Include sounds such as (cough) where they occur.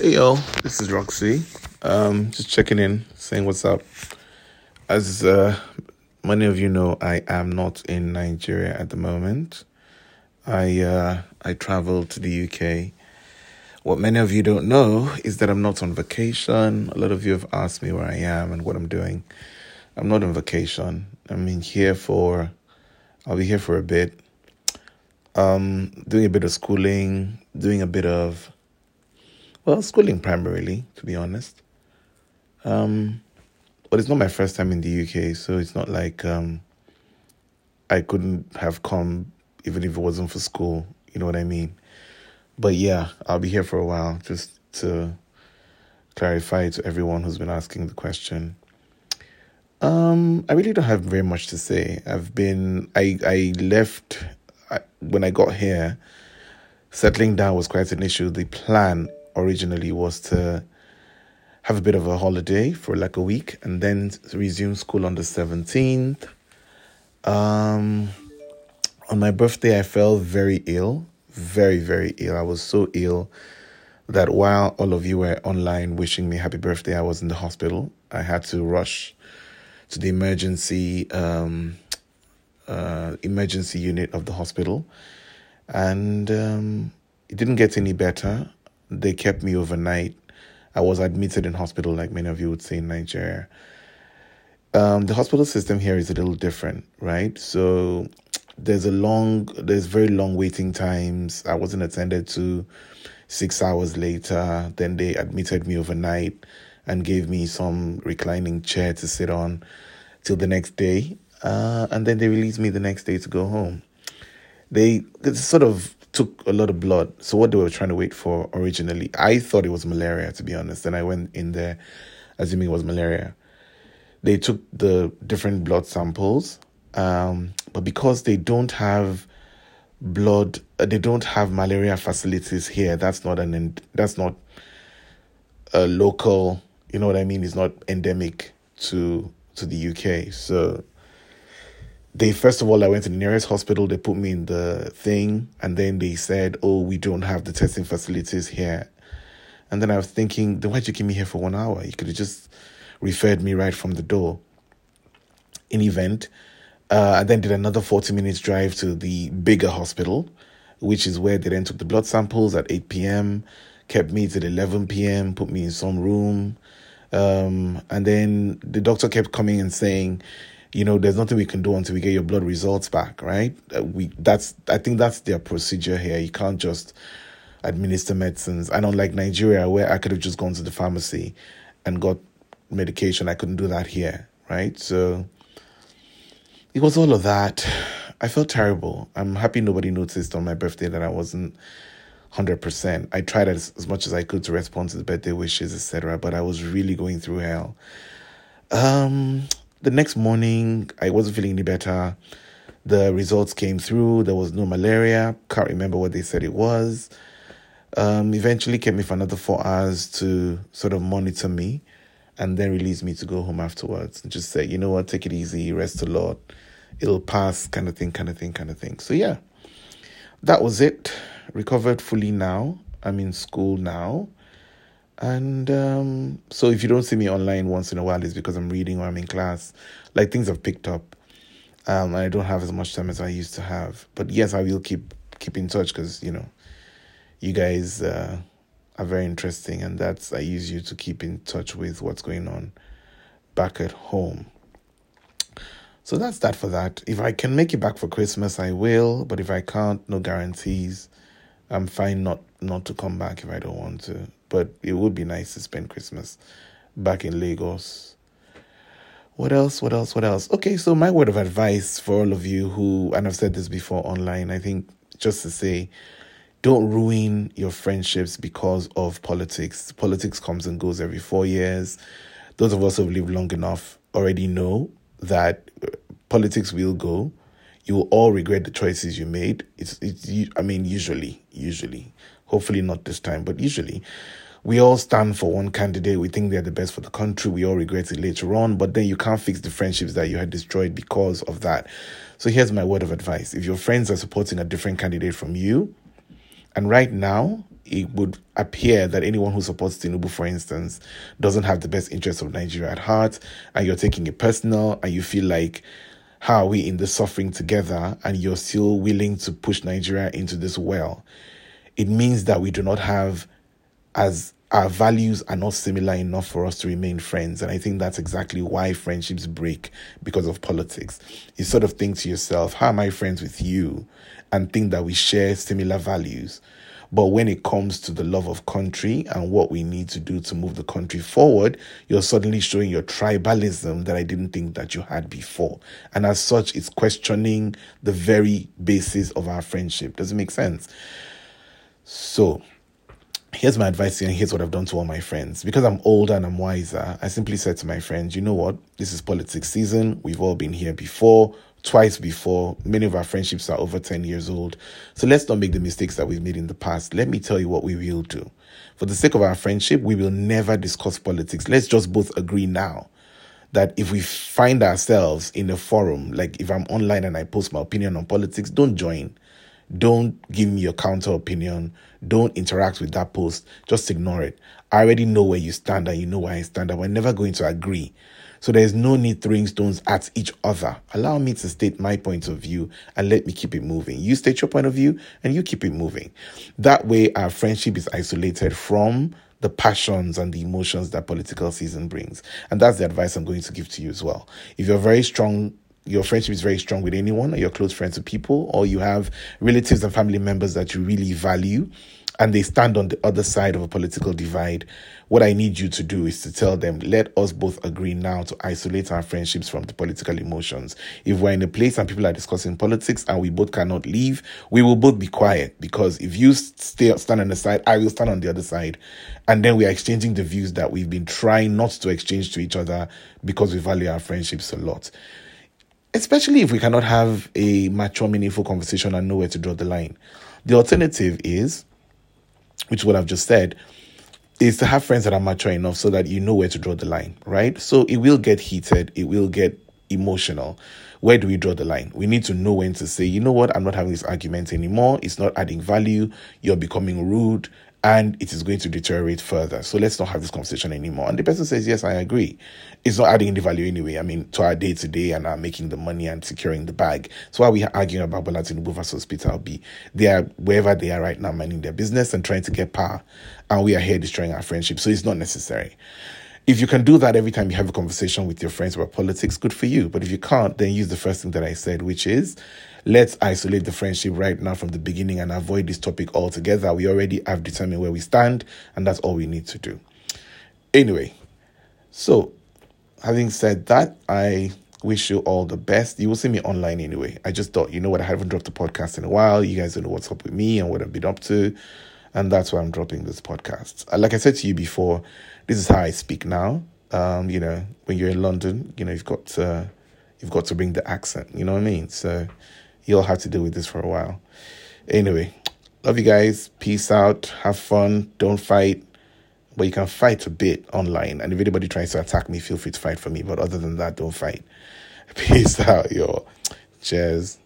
Hey yo, this is Roxy. Um, just checking in, saying what's up. As uh, many of you know, I am not in Nigeria at the moment. I uh, I traveled to the UK. What many of you don't know is that I'm not on vacation. A lot of you have asked me where I am and what I'm doing. I'm not on vacation. I'm in here for. I'll be here for a bit. Um, doing a bit of schooling, doing a bit of well, schooling primarily, to be honest. Um, but it's not my first time in the UK, so it's not like um, I couldn't have come even if it wasn't for school. You know what I mean? But yeah, I'll be here for a while just to clarify to everyone who's been asking the question. Um, I really don't have very much to say. I've been I I left I, when I got here. Settling down was quite an issue. The plan originally was to have a bit of a holiday for like a week and then resume school on the 17th. Um, on my birthday, I felt very ill, very, very ill. I was so ill that while all of you were online wishing me happy birthday, I was in the hospital. I had to rush to the emergency um, uh, emergency unit of the hospital, and um, it didn't get any better. They kept me overnight. I was admitted in hospital, like many of you would say in Nigeria. Um, the hospital system here is a little different, right? So there's a long, there's very long waiting times. I wasn't attended to six hours later. Then they admitted me overnight and gave me some reclining chair to sit on till the next day. Uh, and then they released me the next day to go home. They it's sort of took a lot of blood. So what they were trying to wait for originally, I thought it was malaria to be honest. And I went in there assuming it was malaria. They took the different blood samples, um, but because they don't have blood, uh, they don't have malaria facilities here. That's not an that's not a local. You know what I mean? It's not endemic to to the UK. So they first of all I went to the nearest hospital, they put me in the thing, and then they said, Oh, we don't have the testing facilities here. And then I was thinking, then why'd you keep me here for one hour? You could have just referred me right from the door. In event, uh, I then did another 40 minutes drive to the bigger hospital, which is where they then took the blood samples at 8 p.m., kept me till 11 p.m., put me in some room. Um, and then the doctor kept coming and saying, you know, there's nothing we can do until we get your blood results back, right? Uh, we that's I think that's their procedure here. You can't just administer medicines. I don't like Nigeria, where I could have just gone to the pharmacy and got medication, I couldn't do that here, right? So it was all of that. (sighs) I felt terrible. I'm happy nobody noticed on my birthday that I wasn't 100%. I tried as, as much as I could to respond to the birthday wishes, etc., but I was really going through hell. Um, the next morning, I wasn't feeling any better. The results came through. There was no malaria. Can't remember what they said it was. Um, eventually, kept me for another four hours to sort of monitor me, and then released me to go home afterwards and just say, you know what, take it easy, rest a lot, it'll pass, kind of thing, kind of thing, kind of thing. So yeah, that was it. Recovered fully now. I'm in school now. And um, so if you don't see me online once in a while, it's because I'm reading or I'm in class. Like things have picked up. Um, and I don't have as much time as I used to have. But yes, I will keep keep in touch because you know, you guys uh, are very interesting, and that's I use you to keep in touch with what's going on back at home. So that's that for that. If I can make it back for Christmas, I will. But if I can't, no guarantees. I'm fine not not to come back if I don't want to but it would be nice to spend Christmas back in Lagos. What else? What else? What else? Okay, so my word of advice for all of you who, and I've said this before online, I think just to say, don't ruin your friendships because of politics. Politics comes and goes every four years. Those of us who have lived long enough already know that uh, politics will go. You will all regret the choices you made. It's, it's, I mean, usually, usually. Hopefully not this time, but usually we all stand for one candidate. We think they're the best for the country. We all regret it later on, but then you can't fix the friendships that you had destroyed because of that. So here's my word of advice. If your friends are supporting a different candidate from you, And right now, it would appear that anyone who supports Tinubu, for instance, doesn't have the best interests of Nigeria at heart, and you're taking it personal, and you feel like, how are we in the suffering together, and you're still willing to push Nigeria into this well? It means that we do not have as our values are not similar enough for us to remain friends. And I think that's exactly why friendships break because of politics. You sort of think to yourself, how am I friends with you? And think that we share similar values. But when it comes to the love of country and what we need to do to move the country forward, you're suddenly showing your tribalism that I didn't think that you had before. And as such, it's questioning the very basis of our friendship. Does it make sense? So, here's my advice and here's what I've done to all my friends. Because I'm older and I'm wiser, I simply said to my friends, you know what? This is politics season. We've all been here before twice before. Many of our friendships are over 10 years old. So let's not make the mistakes that we've made in the past. Let me tell you what we will do. For the sake of our friendship, we will never discuss politics. Let's just both agree now that if we find ourselves in a forum, like if I'm online and I post my opinion on politics, don't join. Don't give me your counter opinion. Don't interact with that post. Just ignore it. I already know where you stand and you know where I stand, and we're never going to agree. So there's no need throwing stones at each other. Allow me to state my point of view and let me keep it moving. You state your point of view and you keep it moving. That way, our friendship is isolated from the passions and the emotions that political season brings. And that's the advice I'm going to give to you as well. If you're very strong your friendship is very strong with anyone, or you're close friends with people, or you have relatives and family members that you really value, and they stand on the other side of a political divide, what I need you to do is to tell them, let us both agree now to isolate our friendships from the political emotions. If we're in a place and people are discussing politics and we both cannot leave, we will both be quiet because if you stay stand on the side, I will stand on the other side. And then we are exchanging the views that we've been trying not to exchange to each other because we value our friendships a lot especially if we cannot have a mature, meaningful conversation and know where to draw the line. The alternative is which is what I've just said, is to have friends that are mature enough so that you know where to draw the line, right? So it will get heated, it will get emotional. Where do we draw the line? We need to know when to say, you know what, I'm not having this argument anymore. It's not adding value. You're becoming rude and it is going to deteriorate further. So let's not have this conversation anymore. And the person says, Yes, I agree. It's not adding any value anyway. I mean, to our day to day and our making the money and securing the bag. So why are we arguing about Bola Tinubu versus Peter Obi? They are wherever they are right now, minding their business and trying to get power. And we are here destroying our friendship. So it's not necessary. If you can do that every time you have a conversation with your friends about politics, good for you. But if you can't, then use the first thing that I said, which is let's isolate the friendship right now from the beginning and avoid this topic altogether. We already have determined where we stand, and that's all we need to do. Anyway, so having said that, I wish you all the best. You will see me online anyway. I just thought, you know what, I haven't dropped a podcast in a while. You guys don't know what's up with me and what I've been up to. And that's why I'm dropping this podcast. Like I said to you before, this is how I speak now. Um, you know, when you're in London, you know, you've got to, you've got to bring the accent. You know what I mean? So you'll have to deal with this for a while. Anyway, love you guys. Peace out. Have fun. Don't fight. But you can fight a bit online. And if anybody tries to attack me, feel free to fight for me. But other than that, don't fight. (laughs) Peace out, yo. Cheers.